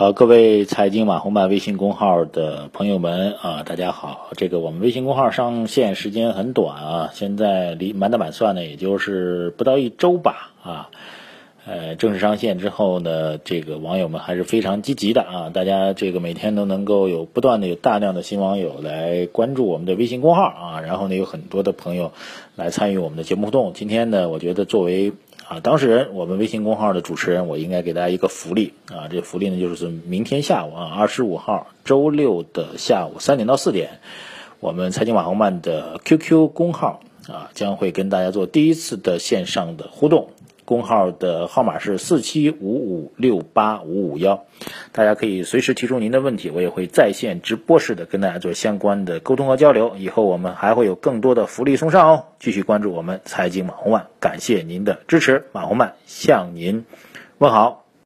好，各位财经网红版微信公号的朋友们啊，大家好。这个我们微信公号上线时间很短啊，现在离满打满算呢，也就是不到一周吧啊。呃，正式上线之后呢，这个网友们还是非常积极的啊，大家这个每天都能够有不断的有大量的新网友来关注我们的微信公号啊，然后呢，有很多的朋友来参与我们的节目互动。今天呢，我觉得作为啊，当事人，我们微信公号的主持人，我应该给大家一个福利啊！这福利呢，就是明天下午啊，二十五号周六的下午三点到四点，我们财经网红漫的 QQ 公号啊，将会跟大家做第一次的线上的互动。工号的号码是四七五五六八五五幺，大家可以随时提出您的问题，我也会在线直播式的跟大家做相关的沟通和交流。以后我们还会有更多的福利送上哦，继续关注我们财经马红漫，感谢您的支持，马红漫向您问好。